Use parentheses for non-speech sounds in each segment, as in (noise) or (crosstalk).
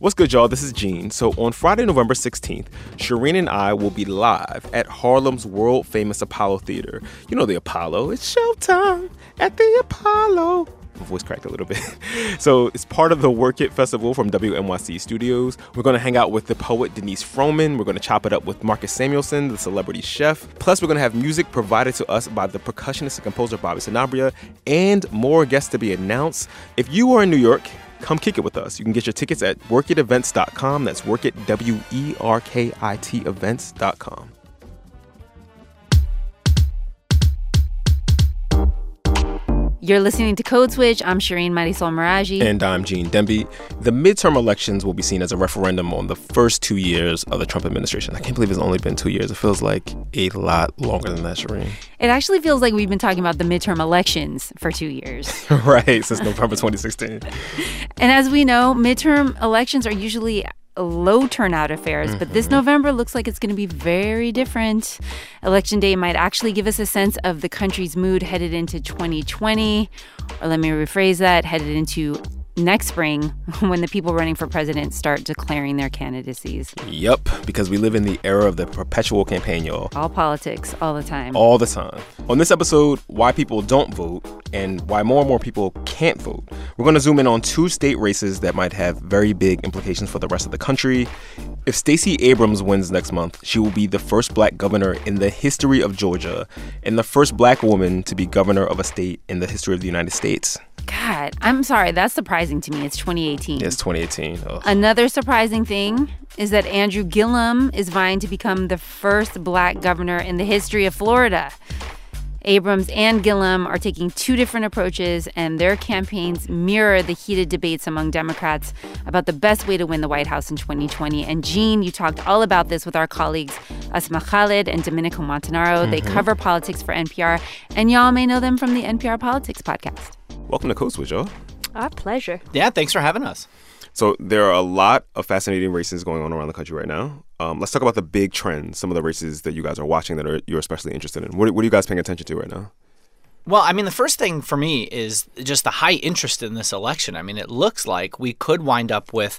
What's good, y'all? This is Gene. So on Friday, November 16th, Shireen and I will be live at Harlem's world famous Apollo Theater. You know the Apollo. It's showtime at the Apollo. My voice cracked a little bit. (laughs) so it's part of the Werk It Festival from WNYC Studios. We're going to hang out with the poet Denice Frohman. We're going to chop it up with Marcus Samuelsson, the celebrity chef. Plus, we're going to have music provided to us by the percussionist and composer Bobby Sanabria and more guests to be announced. If you are in New York, come kick it with us. You can get your tickets at werkitevents.com. That's werkit, W E R K I T events.com. You're listening to Code Switch. I'm Shireen Marisol Meraji. And I'm Gene Demby. The midterm elections will be seen as a referendum on the first two years of the Trump administration. I can't believe it's only been two years. It feels like a lot longer than that, Shireen. It actually feels like we've been talking about the midterm elections for two years. (laughs) right, since November 2016. and as we know, midterm elections are usually low turnout affairs, mm-hmm. but this mm-hmm. November looks like it's going to be very different. Election day might actually give us a sense of the country's mood headed into 2020, or let me rephrase that, headed into next spring (laughs) when the people running for president start declaring their candidacies. Yep, because we live in the era of the perpetual campaign, y'all. All politics, all the time. All the time. On this episode, why people don't vote and why more and more people can't vote. We're going to zoom in on two state races that might have very big implications for the rest of the country. If Stacey Abrams wins next month, she will be the first black governor in the history of Georgia and the first black woman to be governor of a state in the history of the United States. God, I'm sorry. That's surprising to me. It's 2018. It's 2018. Ugh. Another surprising thing is that Andrew Gillum is vying to become the first black governor in the history of Florida. Abrams and Gillum are taking two different approaches, and their campaigns mirror the heated debates among Democrats about the best way to win the White House in 2020. And Gene, you talked all about this with our colleagues Asma Khalid and Domenico Montanaro. Mm-hmm. They cover politics for NPR, and y'all may know them from the NPR Politics podcast. Welcome to Code Switch, y'all. Our pleasure. Yeah, thanks for having us. So there are a lot of fascinating races going on around the country right now. Um, let's talk about the big trends, some of the races that you guys are watching that are you're especially interested in. What, what are you guys paying attention to right now? Well, I mean, the first thing for me is just the high interest in this election. I mean, it looks like we could wind up with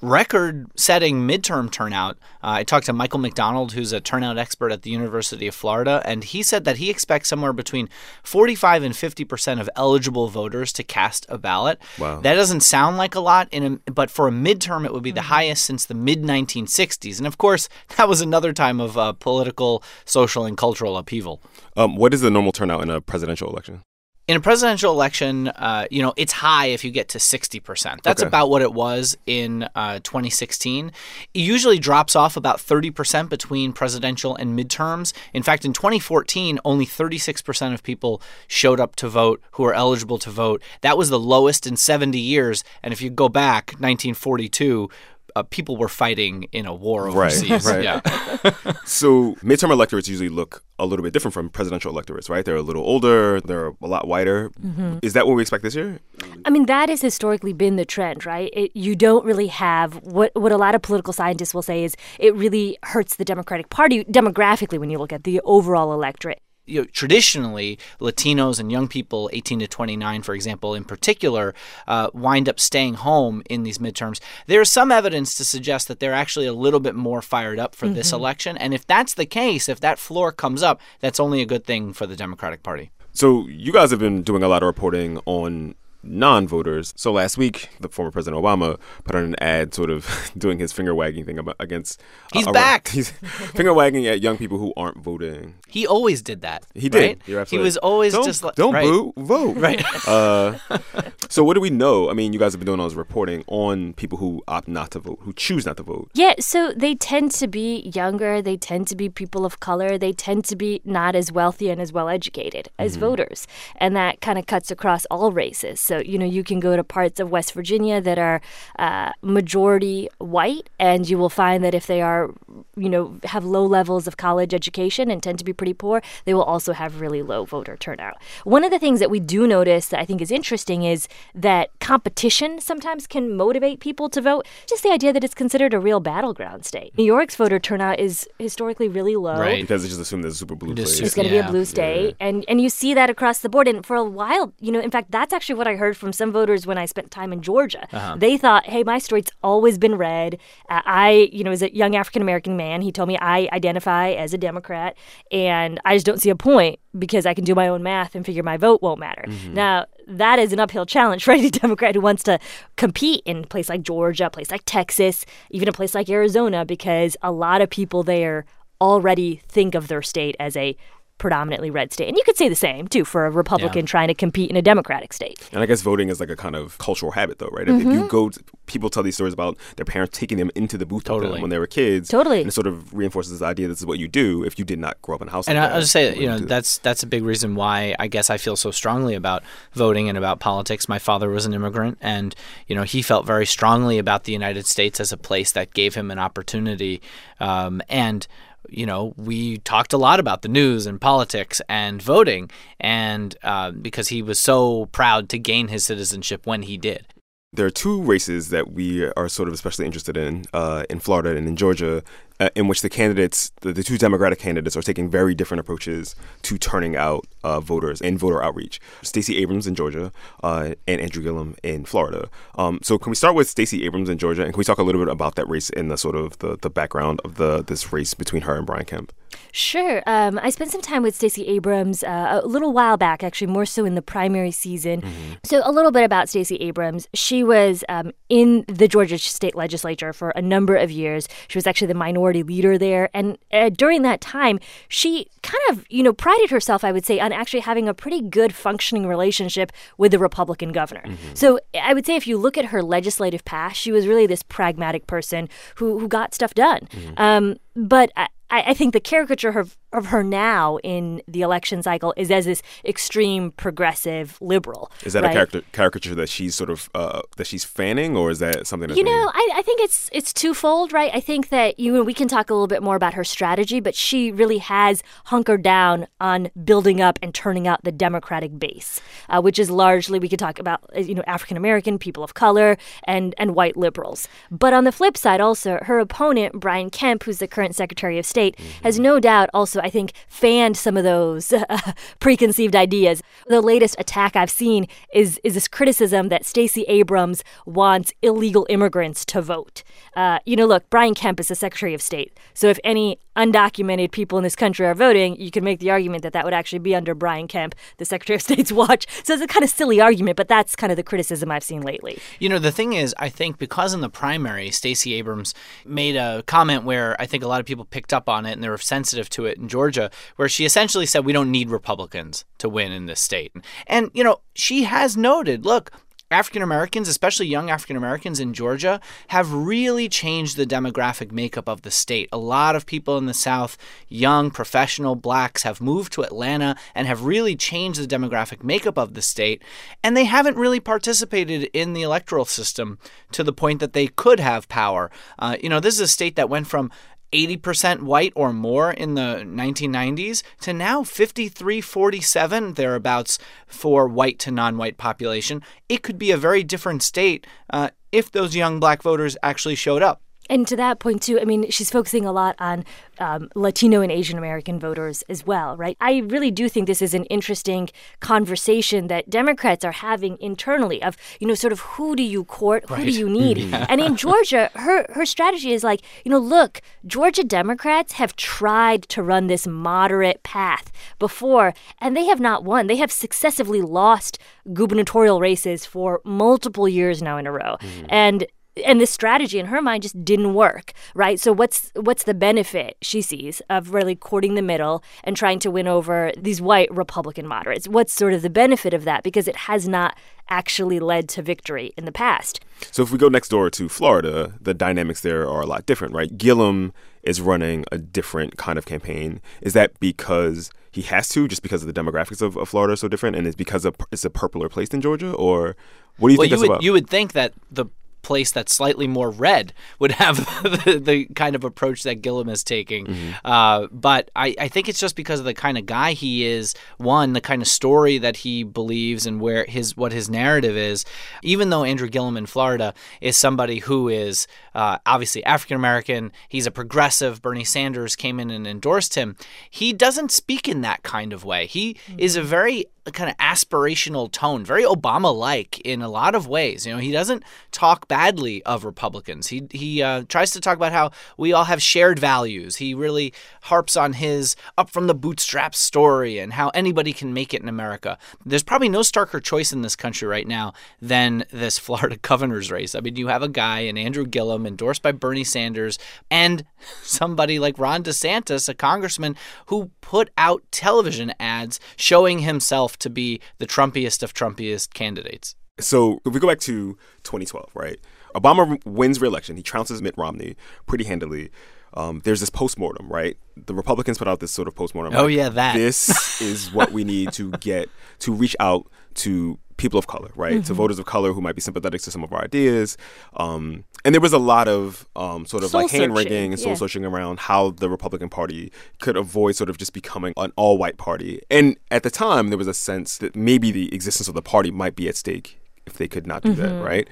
record setting midterm turnout. Uh, I talked to Michael McDonald, who's a turnout expert at the University of Florida, and he said that he expects somewhere between 45 and 50 percent of eligible voters to cast a ballot. Wow. That doesn't sound like a lot, in a, but for a midterm, it would be the mm-hmm. highest since the mid 1960s. And of course, that was another time of uh, political, social, and cultural upheaval. Um, what is the normal turnout in a presidential election? In a presidential election, uh, you know, it's high if you get to 60%. That's okay. about what it was in uh, 2016. It usually drops off about 30% between presidential and midterms. In fact, in 2014, only 36% of people showed up to vote who are eligible to vote. That was the lowest in 70 years. And if you go back, 1942, uh, people were fighting in a war overseas. Right, right. Yeah. (laughs) so midterm electorates usually look a little bit different from presidential electorates, right? They're a little older, they're a lot whiter. Mm-hmm. Is that what we expect this year? I mean, that has historically been the trend, right? It, you don't really have what what a lot of political scientists will say is it really hurts the Democratic Party demographically when you look at the overall electorate you know, traditionally, Latinos and young people, 18 to 29, for example, in particular, uh, wind up staying home in these midterms. There is some evidence to suggest that they're actually a little bit more fired up for mm-hmm. this election. And if that's the case, if that floor comes up, that's only a good thing for the Democratic Party. So, you guys have been doing a lot of reporting on non voters. So last week, the former President Obama put on an ad sort of (laughs) doing his finger wagging thing against. He's uh, back. (laughs) He's finger wagging at young people who aren't voting. He always did that. He did. Right? He was always don't, just like. Don't right. boo, vote. Right. Uh, (laughs) so what do we know? I mean, you guys have been doing all this reporting on people who opt not to vote, who choose not to vote. Yeah, so they tend to be younger. They tend to be people of color. They tend to be not as wealthy and as well educated as mm-hmm. voters. And that kind of cuts across all races. So, you know, you can go to parts of West Virginia that are uh, majority white, and you will find that if they are, you know, have low levels of college education and tend to be pretty poor, they will also have really low voter turnout. One of the things that we do notice that I think is interesting is that competition sometimes can motivate people to vote. Just the idea that it's considered a real battleground state. New York's voter turnout is historically really low. Right. Because they just assume there's a super blue place. It's going to yeah. be a blue state. Yeah. And, and you see that across the board. And for a while, you know, in fact, that's actually what I heard heard from some voters when I spent time in Georgia. Uh-huh. They thought, hey, my state's always been red. Uh, I, you know, as a young African American man, he told me I identify as a Democrat, and I just don't see a point because I can do my own math and figure my vote won't matter. Mm-hmm. Now, that is an uphill challenge (laughs) for any Democrat who wants to compete in a place like Georgia, a place like Texas, even a place like Arizona, because a lot of people there already think of their state as a predominantly red state. And you could say the same, too, for a Republican yeah. trying to compete in a Democratic state. And I guess voting is like a kind of cultural habit, though, right? Mm-hmm. If you mm-hmm. go, to, people tell these stories about their parents taking them into the booth totally. when they were kids. Totally. And it sort of reinforces this idea this is what you do if you did not grow up in a house. And like I'll just say, you know, that's that's a big reason why I guess I feel so strongly about voting and about politics. My father was an immigrant, and, you know, he felt very strongly about the United States as a place that gave him an opportunity. Um, and you know, we talked a lot about the news and politics and voting, and uh, because he was so proud to gain his citizenship when he did. There are two races that we are sort of especially interested in uh, in Florida and in Georgia uh, in which the candidates, the, the, two Democratic candidates, are taking very different approaches to turning out uh, voters and voter outreach. Stacey Abrams in Georgia uh, and Andrew Gillum in Florida. Um, so, can we start with Stacey Abrams in Georgia, and can we talk a little bit about that race and the sort of the, the background of the this race between her and Brian Kemp? Sure. Um, I spent some time with Stacey Abrams uh, a little while back, actually, more so in the primary season. Mm-hmm. So, a little bit about Stacey Abrams. She was um, in the Georgia state legislature for a number of years. She was actually the minority minority leader there. And uh, during that time, she kind of, you know, prided herself, I would say, on actually having a pretty good functioning relationship with the Republican governor. Mm-hmm. So I would say if you look at her legislative past, she was really this pragmatic person who, who got stuff done. Mm-hmm. Um, but I, I, think the caricature of, of her now in the election cycle is as this extreme progressive liberal. Is that right? a character, caricature that she's sort of uh, that she's fanning, or is that something? you know, I, I, think it's it's twofold, right? I think that you we can talk a little bit more about her strategy, but she really has hunkered down on building up and turning out the Democratic base, uh, which is largely we could talk about uh, you know African American people of color and and white liberals. But on the flip side, also her opponent Brian Kemp, who's the current Secretary of State, mm-hmm. has no doubt also I think fanned some of those (laughs) uh, preconceived ideas. The latest attack I've seen is is this criticism that Stacey Abrams wants illegal immigrants to vote. Uh, you know, look, Brian Kemp is the Secretary of State, so if any undocumented people in this country are voting, you can make the argument that that would actually be under Brian Kemp, the Secretary of (laughs) State's watch. So it's a kind of silly argument, but that's kind of the criticism I've seen lately. You know, the thing is, I think because in the primary, Stacey Abrams made a comment where I think a lot of people picked up on it and they were sensitive to it in Georgia, where she essentially said, We don't need Republicans to win in this state. And, you know, she has noted, look, African Americans, especially young African Americans in Georgia, have really changed the demographic makeup of the state. A lot of people in the South, young professional blacks, have moved to Atlanta and have really changed the demographic makeup of the state. And they haven't really participated in the electoral system to the point that they could have power. Uh, you know, this is a state that went from 80% white or more in the 1990s to now 53 47 thereabouts for white to non white population. It could be a very different state uh, if those young black voters actually showed up. And to that point, too, I mean, she's focusing a lot on um, Latino and Asian American voters as well, right? I really do think this is an interesting conversation that Democrats are having internally of, you know, sort of who do you court, who do you need? (laughs) and in Georgia, her, her strategy is like, you know, look, Georgia Democrats have tried to run this moderate path before, and they have not won. They have successively lost gubernatorial races for multiple years now in a row. Mm. And and this strategy in her mind just didn't work right? So what's what's the benefit she sees of really courting the middle and trying to win over these white republican moderates? What's sort of the benefit of that? Because it has not actually led to victory in the past. So if we go next door to florida the dynamics there are a lot different right? Gillum is running a different kind of campaign. Is that because he has to just because of the demographics of, of Florida are so different and it's because of, it's a purpler place than Georgia or what do you well, think you would, about? You would think that the place that's slightly more red would have (laughs) the, the, kind of approach that Gillum is taking. Mm-hmm. Uh, but I, I think it's just because of the kind of guy he is. One, the kind of story that he believes and where his what his narrative is. Even though Andrew Gillum in Florida is somebody who is uh, obviously African American, he's a progressive. Bernie Sanders came in and endorsed him. He doesn't speak in that kind of way. He mm-hmm. is a very kind of aspirational tone, very Obama-like in a lot of ways. You know, he doesn't talk badly of Republicans. He he uh, tries to talk about how we all have shared values. He really harps on his up from the bootstraps story and how anybody can make it in America. There's probably no starker choice in this country right now than this (laughs) Florida governor's race. I mean, you have a guy in Andrew Gillum endorsed by Bernie Sanders and (laughs) somebody like Ron DeSantis, a congressman who put out television ads showing himself to be the Trumpiest of Trumpiest candidates. So if we go back to 2012, right? Obama wins re-election. He trounces Mitt Romney pretty handily. Um, there's this postmortem, right? The Republicans put out this sort of postmortem. Oh like, yeah, that. This (laughs) is what we need to get to reach out to people of color, right? Mm-hmm. To voters of color who might be sympathetic to some of our ideas. Um, and there was a lot of um, sort of soul like hand wringing and soul yeah. searching around how the Republican Party could avoid sort of just becoming an all white party. And at the time, there was a sense that maybe the existence of the party might be at stake if they could not do mm-hmm. that, right?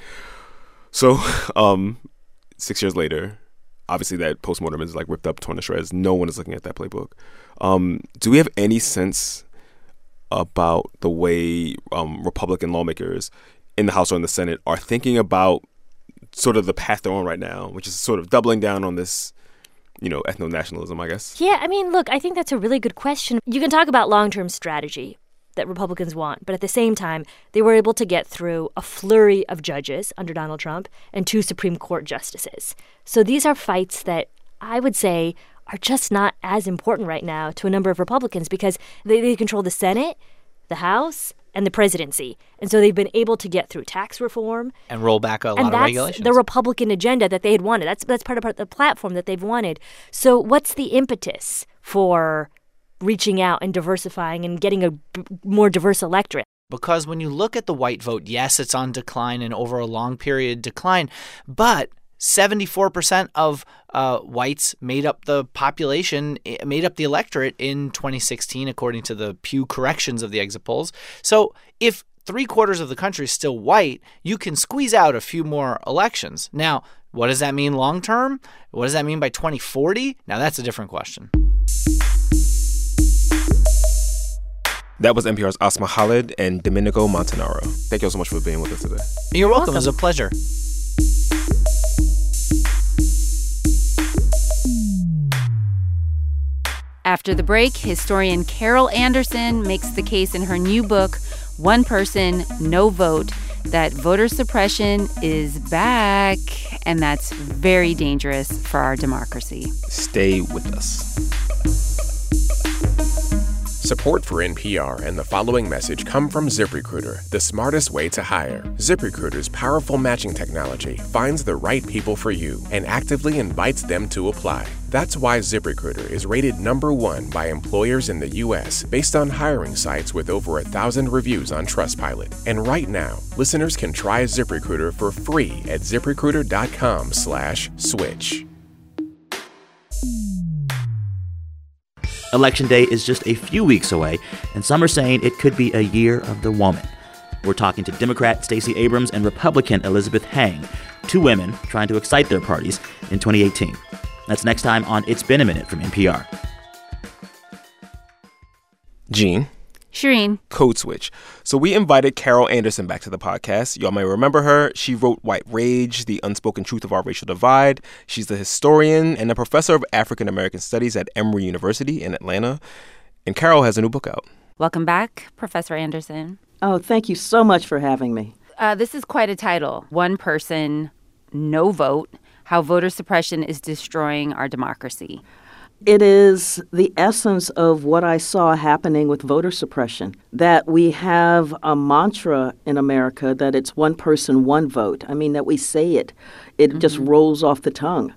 So, (laughs) um, six years later, obviously that postmortem is like ripped up, torn to shreds. No one is looking at that playbook. Um, do we have any sense about the way um, Republican lawmakers in the House or in the Senate are thinking about sort of the path they're on right now, which is sort of doubling down on this you know, ethno nationalism, I guess? Yeah, I mean, look, I think that's a really good question. You can talk about long term strategy that Republicans want, but at the same time, they were able to get through a flurry of judges under Donald Trump and two Supreme Court justices. So these are fights that I would say are just not as important right now to a number of Republicans because they, they control the Senate, the House, and the presidency. And so they've been able to get through tax reform and roll back a lot of regulations. The Republican agenda that they had wanted. That's that's part of, part of the platform that they've wanted. So what's the impetus for reaching out and diversifying and getting a b- more diverse electorate? Because when you look at the white vote, yes, it's on decline and over a long period decline, but 74% of uh, whites made up the population, eh, made up the electorate in 2016, according to the Pew corrections of the exit polls. So if three quarters of the country is still white, you can squeeze out a few more elections. Now, what does that mean long term? What does that mean by 2040? Now, that's a different question. That was NPR's Asma Khalid and Domenico Montanaro. Thank you all so much for being with us today. You're welcome. welcome. It was a pleasure. After the break, historian Carol Anderson makes the case in her new book, One Person, No Vote, that voter suppression is back, and that's very dangerous for our democracy. Stay with us. Support for NPR and the following message come from ZipRecruiter, the smartest way to hire. ZipRecruiter's powerful matching technology finds the right people for you and actively invites them to apply. That's why ZipRecruiter is rated number one by employers in the U.S. based on hiring sites with over a thousand reviews on Trustpilot. And right now, listeners can try ZipRecruiter for free at ZipRecruiter.com/slash-switch. Election Day is just a few weeks away, and some are saying it could be a year of the woman. We're talking to Democrat Stacey Abrams and Republican Elizabeth Heng, two women trying to excite their parties in 2018. That's next time on It's Been a Minute from NPR. Gene. Shireen. Code Switch. So we invited Carol Anderson back to the podcast. Y'all may remember her. She wrote White Rage, The Unspoken Truth of Our Racial Divide. She's a historian and a professor of African American Studies at Emory University in Atlanta. And Carol has a new book out. Welcome back, Professor Anderson. Oh, thank you so much for having me. Uh, this is quite a title One Person, No Vote How Voter Suppression is Destroying Our Democracy. It is the essence of what I saw happening with voter suppression. That we have a mantra in America that it's one person, one vote. I mean, that we say it, it mm-hmm. just rolls off the tongue.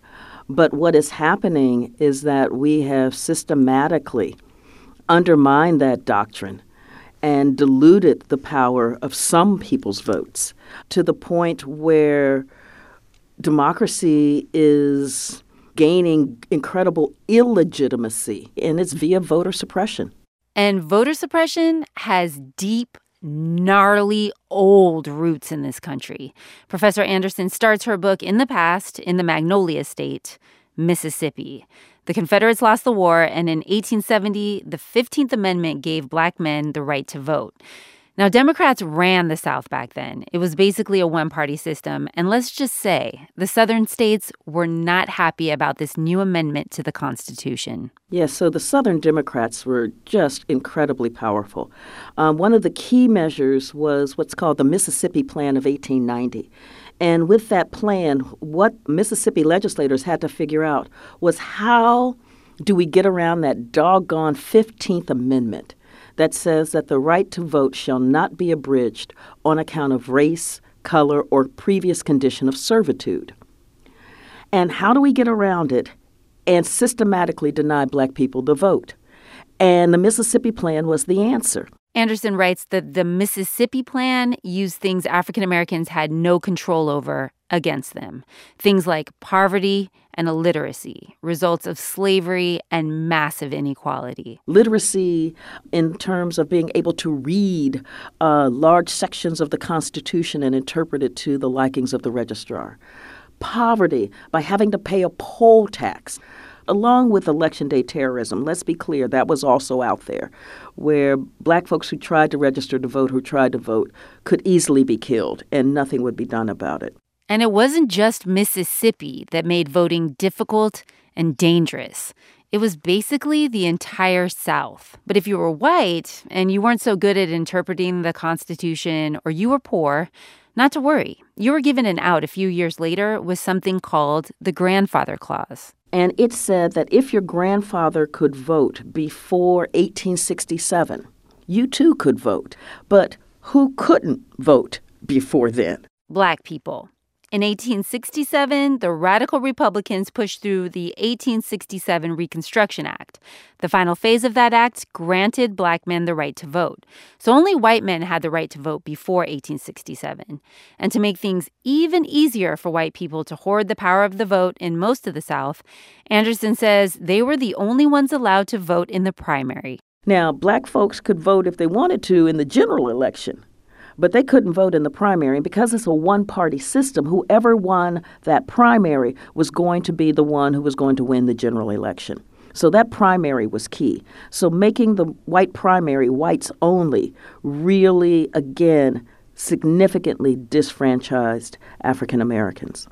But what is happening is that we have systematically undermined that doctrine and diluted the power of some people's votes to the point where democracy is gaining incredible illegitimacy, and it's via voter suppression. And voter suppression has deep, gnarly, old roots in this country. Professor Anderson starts her book in the past in the Magnolia State, Mississippi. The Confederates lost the war, and in 1870, the 15th Amendment gave black men the right to vote. Now, Democrats ran the South back then. It was basically a one party system. And let's just say the Southern states were not happy about this new amendment to the Constitution. Yes, so the Southern Democrats were just incredibly powerful. Um, one of the key measures was what's called the Mississippi Plan of 1890. And with that plan, what Mississippi legislators had to figure out was how do we get around that doggone 15th Amendment? That says that the right to vote shall not be abridged on account of race, color, or previous condition of servitude. And how do we get around it and systematically deny black people the vote? And the Mississippi Plan was the answer. Anderson writes that the Mississippi Plan used things African Americans had no control over against them. Things like poverty and illiteracy, results of slavery and massive inequality. Literacy, in terms of being able to read uh, large sections of the Constitution and interpret it to the likings of the registrar. Poverty, by having to pay a poll tax along with election day terrorism, let's be clear, that was also out there, where black folks who tried to register to vote, who tried to vote, could easily be killed and nothing would be done about it. And it wasn't just Mississippi that made voting difficult and dangerous. It was basically the entire South. But if you were white and you weren't so good at interpreting the Constitution or you were poor, not to worry. You were given an out a few years later with something called the Grandfather Clause. And it said that if your grandfather could vote before 1867, you too could vote. But who couldn't vote before then? Black people. In 1867, the radical Republicans pushed through the 1867 Reconstruction Act. The final phase of that act granted black men the right to vote. So only white men had the right to vote before 1867. And to make things even easier for white people to hoard the power of the vote in most of the South, Anderson says they were the only ones allowed to vote in the primary. Now, black folks could vote if they wanted to in the general election but they couldn't vote in the primary. And because it's a one party system, whoever won that primary was going to be the one who was going to win the general election. So that primary was key. So making the white primary whites only really, again, significantly disfranchised African Americans.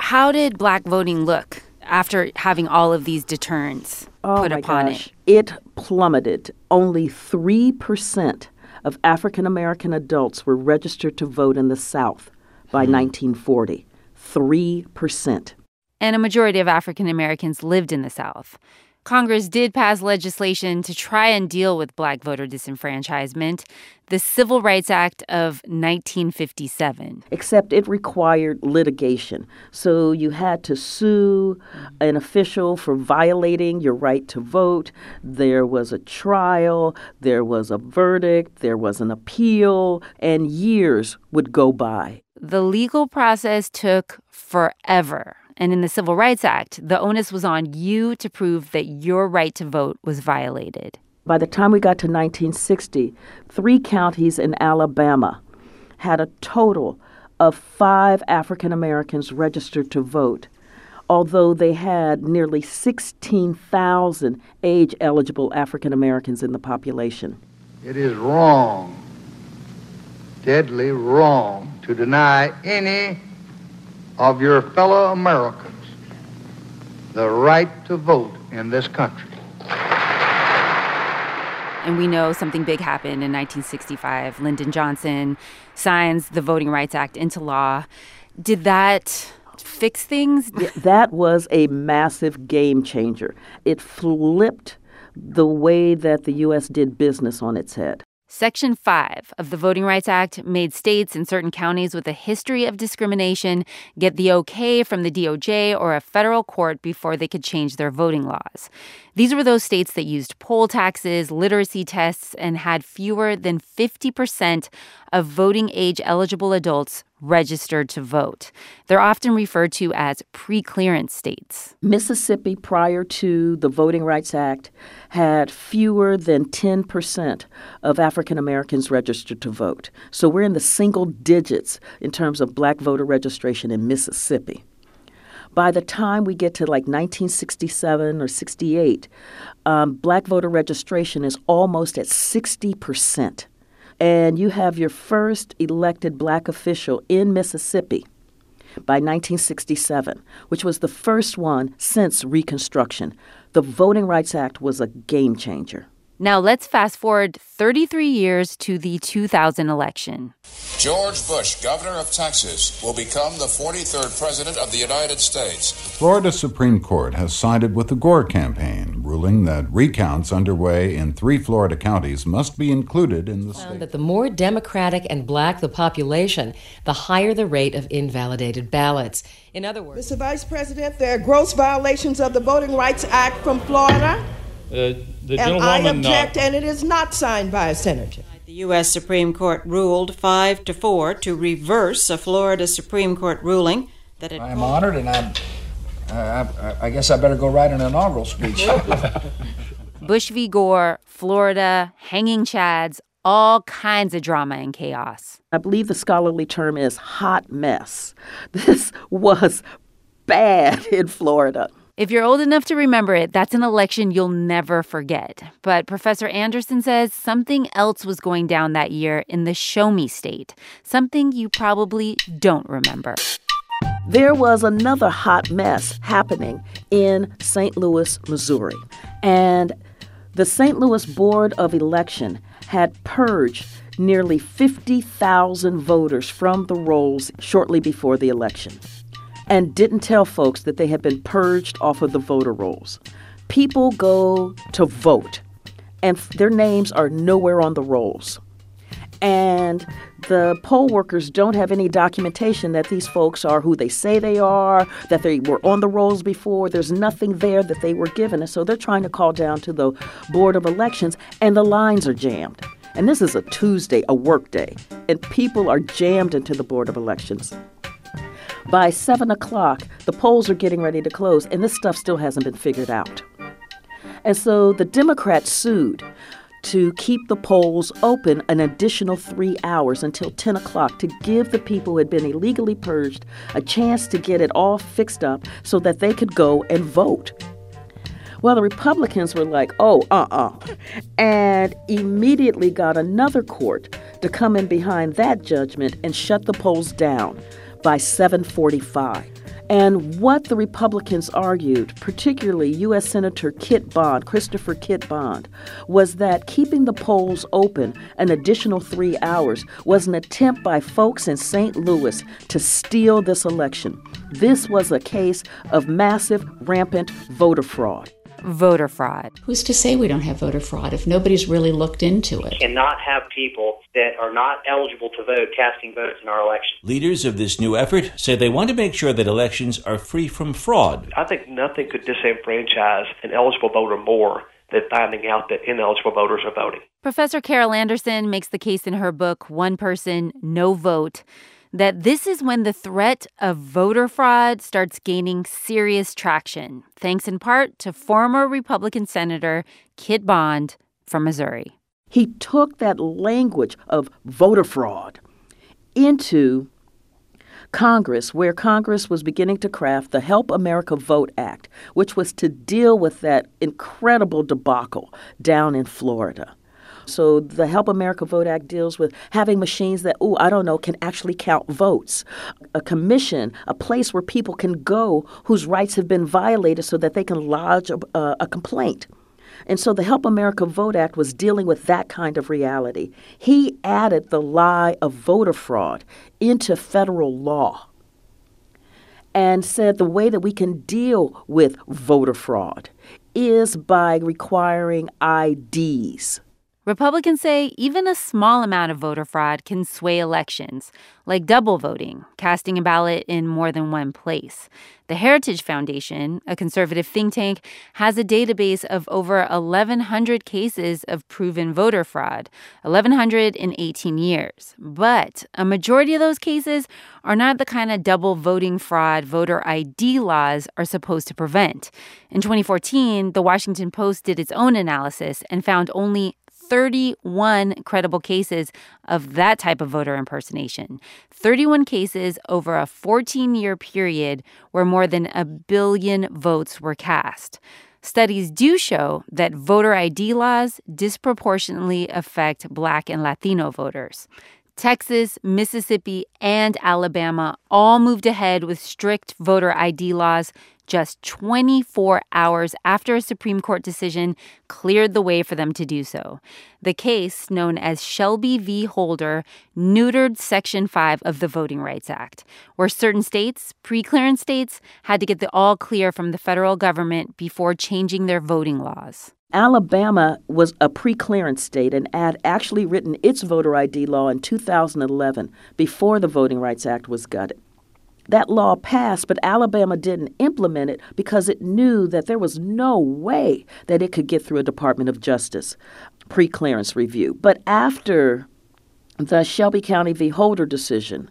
How did black voting look after having all of these deterrents oh put upon gosh. it? It plummeted. Only 3% of African American adults were registered to vote in the South by hmm. 1940. 3%. And a majority of African Americans lived in the South. Congress did pass legislation to try and deal with black voter disenfranchisement, the Civil Rights Act of 1957. Except it required litigation. So you had to sue an official for violating your right to vote. There was a trial, there was a verdict, there was an appeal, and years would go by. The legal process took forever. And in the Civil Rights Act, the onus was on you to prove that your right to vote was violated. By the time we got to 1960, three counties in Alabama had a total of five African Americans registered to vote, although they had nearly 16,000 age eligible African Americans in the population. It is wrong, deadly wrong, to deny any of your fellow Americans the right to vote in this country. And we know something big happened in 1965. Lyndon Johnson signs the Voting Rights Act into law. Did that fix things? (laughs) that was a massive game changer. It flipped the way that the U.S. did business on its head. Section 5 of the Voting Rights Act made states and certain counties with a history of discrimination get the okay from the DOJ or a federal court before they could change their voting laws. These were those states that used poll taxes, literacy tests, and had fewer than 50% of voting age eligible adults registered to vote. They're often referred to as pre-clearance states. Mississippi, prior to the Voting Rights Act, had fewer than 10% of African Americans registered to vote. So we're in the single digits in terms of black voter registration in Mississippi. By the time we get to like 1967 or 68, um, black voter registration is almost at 60%. And you have your first elected black official in Mississippi by 1967, which was the first one since Reconstruction. The Voting Rights Act was a game changer. Now let's fast forward 33 years to the 2000 election. George Bush, governor of Texas, will become the 43rd president of the United States. Florida Supreme Court has sided with the Gore campaign, ruling that recounts underway in three Florida counties must be included in the state. That the more Democratic and black the population, the higher the rate of invalidated ballots. In other words, Mr. Vice President, there are gross violations of the Voting Rights Act from Florida. Uh, the and I object, uh, and it is not signed by a senator. The U.S. Supreme Court ruled five to four to reverse a Florida Supreme Court ruling that it. I am honored, and I'm. I, I guess I better go write an inaugural speech. (laughs) Bush v. Gore, Florida, hanging chads, all kinds of drama and chaos. I believe the scholarly term is hot mess. (laughs) This was bad in Florida. If you're old enough to remember it, that's an election you'll never forget. But Professor Anderson says something else was going down that year in the show me state, something you probably don't remember. There was another hot mess happening in St. Louis, Missouri. And the St. Louis Board of Election had purged nearly 50,000 voters from the rolls shortly before the election and didn't tell folks that they had been purged off of the voter rolls. People go to vote, and their names are nowhere on the rolls. And the poll workers don't have any documentation that these folks are who they say they are, that they were on the rolls before. There's nothing there that they were given. And so they're trying to call down to the Board of Elections, and the lines are jammed. And this is a Tuesday, a work day, and people are jammed into the Board of Elections. By 7 o'clock, the polls are getting ready to close, and this stuff still hasn't been figured out. And so the Democrats sued to keep the polls open an additional three hours until 10 o'clock to give the people who had been illegally purged a chance to get it all fixed up so that they could go and vote. Well, the Republicans were like, oh, uh uh-uh, uh, and immediately got another court to come in behind that judgment and shut the polls down by 745. And what the Republicans argued, particularly U.S. Senator Kit Bond, Christopher Kit Bond, was that keeping the polls open an additional three hours was an attempt by folks in St. Louis to steal this election. This was a case of massive, rampant voter fraud voter fraud. Who's to say we don't have voter fraud if nobody's really looked into it? We cannot have people that are not eligible to vote casting votes in our election. Leaders of this new effort say they want to make sure that elections are free from fraud. I think nothing could disenfranchise an eligible voter more than finding out that ineligible voters are voting. Professor Carol Anderson makes the case in her book, One Person, No Vote that this is when the threat of voter fraud starts gaining serious traction, thanks in part to former Republican Senator Kit Bond from Missouri. He took that language of voter fraud into Congress, where Congress was beginning to craft the Help America Vote Act, which was to deal with that incredible debacle down in Florida. So the Help America Vote Act deals with having machines that, oh, I don't know, can actually count votes. A commission, a place where people can go whose rights have been violated so that they can lodge a, a, a complaint. And so the Help America Vote Act was dealing with that kind of reality. He added the lie of voter fraud into federal law and said the way that we can deal with voter fraud is by requiring IDs. Republicans say even a small amount of voter fraud can sway elections, like double voting, casting a ballot in more than one place. The Heritage Foundation, a conservative think tank, has a database of over 1,100 cases of proven voter fraud, 1,100 in 18 years. But a majority of those cases are not the kind of double voting fraud voter ID laws are supposed to prevent. In 2014, the Washington Post did its own analysis and found only 31 credible cases of that type of voter impersonation. 31 cases over a 14 year period where more than a billion votes were cast. Studies do show that voter ID laws disproportionately affect Black and Latino voters. Texas, Mississippi, and Alabama all moved ahead with strict voter ID laws just 24 hours after a Supreme Court decision cleared the way for them to do so. The case, known as Shelby v. Holder, neutered Section 5 of the Voting Rights Act, where certain states, pre clearance states, had to get the all clear from the federal government before changing their voting laws. Alabama was a pre clearance state and had actually written its voter ID law in 2011 before the Voting Rights Act was gutted. That law passed, but Alabama didn't implement it because it knew that there was no way that it could get through a Department of Justice pre clearance review. But after the Shelby County v. Holder decision,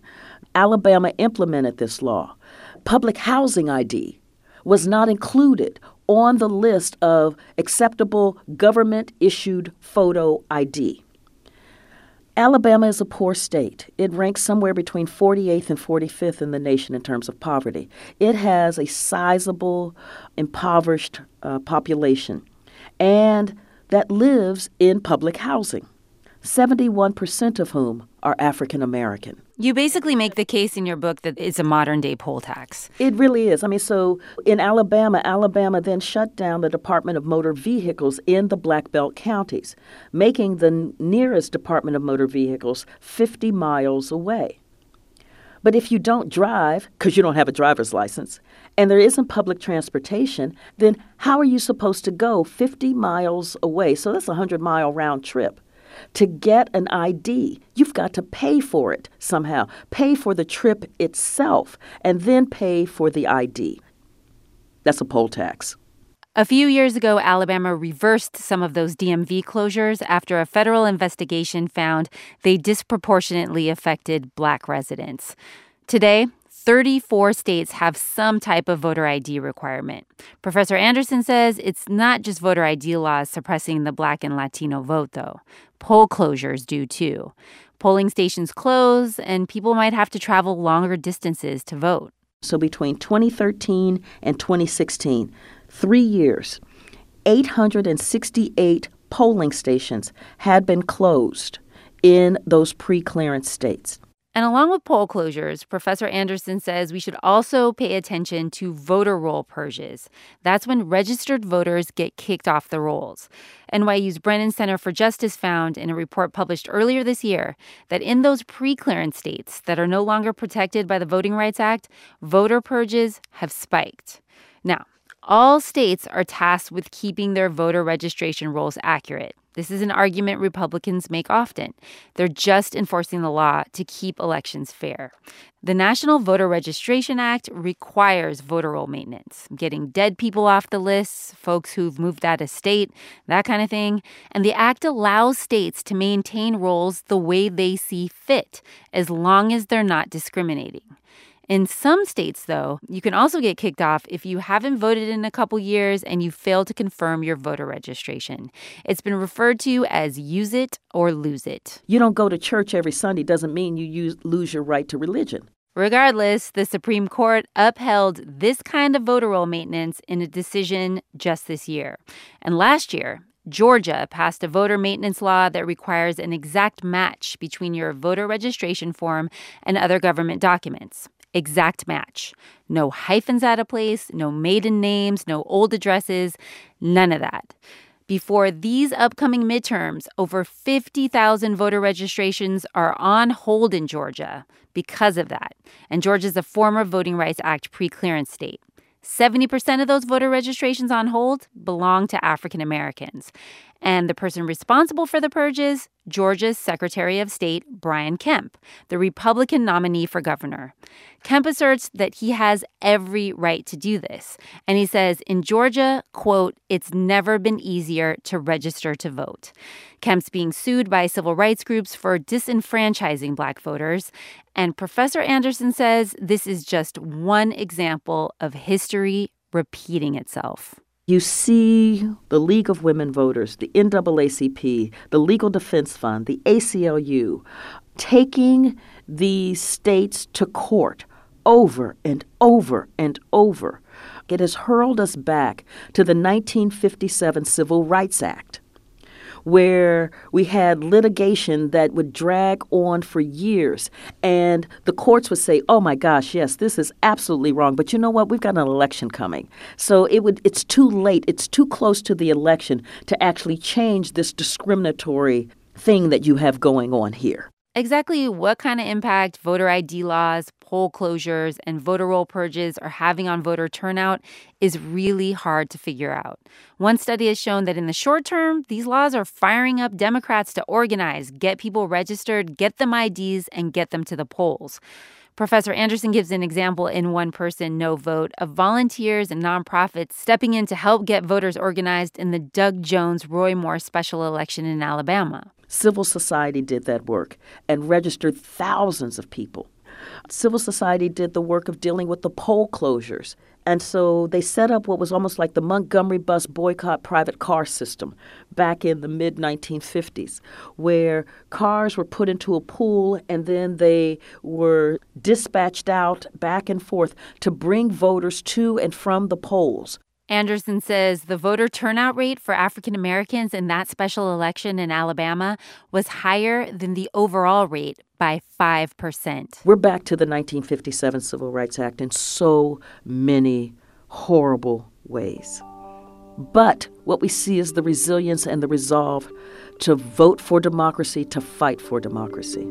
Alabama implemented this law. Public housing ID was not included on the list of acceptable government issued photo ID. Alabama is a poor state. It ranks somewhere between 48th and 45th in the nation in terms of poverty. It has a sizable, impoverished uh, population, and that lives in public housing, 71% of whom are African American. You basically make the case in your book that it's a modern day poll tax. It really is. I mean, so in Alabama, Alabama then shut down the Department of Motor Vehicles in the Black Belt counties, making the nearest Department of Motor Vehicles 50 miles away. But if you don't drive, because you don't have a driver's license, and there isn't public transportation, then how are you supposed to go 50 miles away? So that's a 100 mile round trip to get an ID, you've got to pay for it somehow. Pay for the trip itself and then pay for the ID. That's a poll tax. A few years ago, Alabama reversed some of those DMV closures after a federal investigation found they disproportionately affected black residents. Today, 34 states have some type of voter ID requirement. Professor Anderson says it's not just voter ID laws suppressing the black and Latino vote, though. Poll closures do too. Polling stations close, and people might have to travel longer distances to vote. So between 2013 and 2016, three years, 868 polling stations had been closed in those pre clearance states. And along with poll closures, Professor Anderson says we should also pay attention to voter roll purges. That's when registered voters get kicked off the rolls. NYU's Brennan Center for Justice found in a report published earlier this year that in those pre clearance states that are no longer protected by the Voting Rights Act, voter purges have spiked. Now, all states are tasked with keeping their voter registration rolls accurate. This is an argument Republicans make often. They're just enforcing the law to keep elections fair. The National Voter Registration Act requires voter roll maintenance, getting dead people off the lists, folks who've moved out of state, that kind of thing. And the act allows states to maintain rolls the way they see fit, as long as they're not discriminating. In some states, though, you can also get kicked off if you haven't voted in a couple years and you fail to confirm your voter registration. It's been referred to as use it or lose it. You don't go to church every Sunday doesn't mean you use, lose your right to religion. Regardless, the Supreme Court upheld this kind of voter roll maintenance in a decision just this year. And last year, Georgia passed a voter maintenance law that requires an exact match between your voter registration form and other government documents exact match. No hyphens out of place, no maiden names, no old addresses, none of that. Before these upcoming midterms, over 50,000 voter registrations are on hold in Georgia because of that. And Georgia is a former Voting Rights Act pre clearance state. 70% of those voter registrations on hold belong to African Americans. And the person responsible for the purges, Georgia's Secretary of State, Brian Kemp, the Republican nominee for governor. Kemp asserts that he has every right to do this. And he says in Georgia, quote, it's never been easier to register to vote. Kemp's being sued by civil rights groups for disenfranchising black voters. And Professor Anderson says this is just one example of history repeating itself. You see the League of Women Voters, the NAACP, the Legal Defense Fund, the ACLU taking these states to court over and over and over. It has hurled us back to the 1957 Civil Rights Act where we had litigation that would drag on for years. And the courts would say, oh my gosh, yes, this is absolutely wrong. But you know what? We've got an election coming. So it would it's too late, it's too close to the election to actually change this discriminatory thing that you have going on here. Exactly what kind of impact voter ID laws, poll closures, and voter roll purges are having on voter turnout is really hard to figure out. One study has shown that in the short term, these laws are firing up Democrats to organize, get people registered, get them IDs, and get them to the polls. Professor Anderson gives an example in One Person, No Vote of volunteers and nonprofits stepping in to help get voters organized in the Doug Jones Roy Moore special election in Alabama. Civil society did that work and registered thousands of people. Civil society did the work of dealing with the poll closures. And so they set up what was almost like the Montgomery bus boycott private car system back in the mid 1950s, where cars were put into a pool and then they were dispatched out back and forth to bring voters to and from the polls. Anderson says the voter turnout rate for African Americans in that special election in Alabama was higher than the overall rate by 5%. We're back to the 1957 Civil Rights Act in so many horrible ways. But what we see is the resilience and the resolve to vote for democracy, to fight for democracy.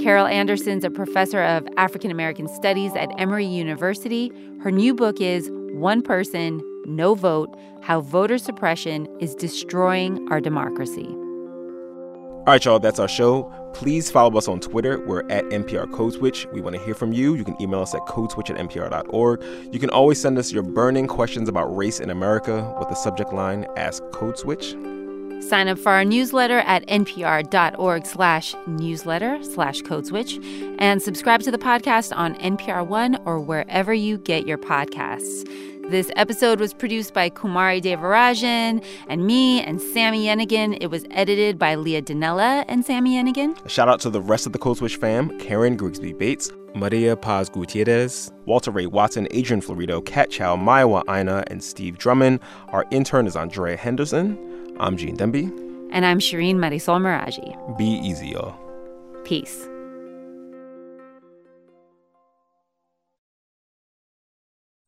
Carol Anderson's a professor of African American Studies at Emory University. Her new book is One Person, No Vote How Voter Suppression is Destroying Our Democracy. All right, y'all, that's our show. Please follow us on Twitter. We're at NPR Code Switch. We want to hear from you. You can email us at codeswitch at npr.org. You can always send us your burning questions about race in America with the subject line Ask Code Switch. Sign up for our newsletter at npr.org slash newsletter slash codeswitch and subscribe to the podcast on NPR One or wherever you get your podcasts. This episode was produced by Kumari Devarajan and me and Sami Yenigun. It was edited by Leah Donnella and Sami Yenigun. A shout out to the rest of the Code Switch fam Karen Grigsby Bates, Maria Paz Gutierrez, Walter Ray Watson, Adrian Florido, Kat Chow, Mayowa Aina, and Steve Drummond. Our intern is Andrea Henderson. I'm Gene Demby. And I'm Shireen Marisol Meraji. Be easy, y'all. Peace.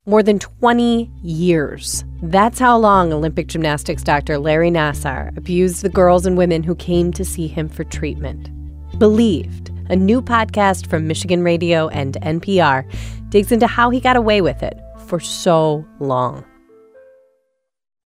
More than 20 years. That's how long Olympic gymnastics doctor Larry Nassar abused the girls and women who came to see him for treatment. Believed, a new podcast from Michigan Radio and NPR, digs into how he got away with it for so long.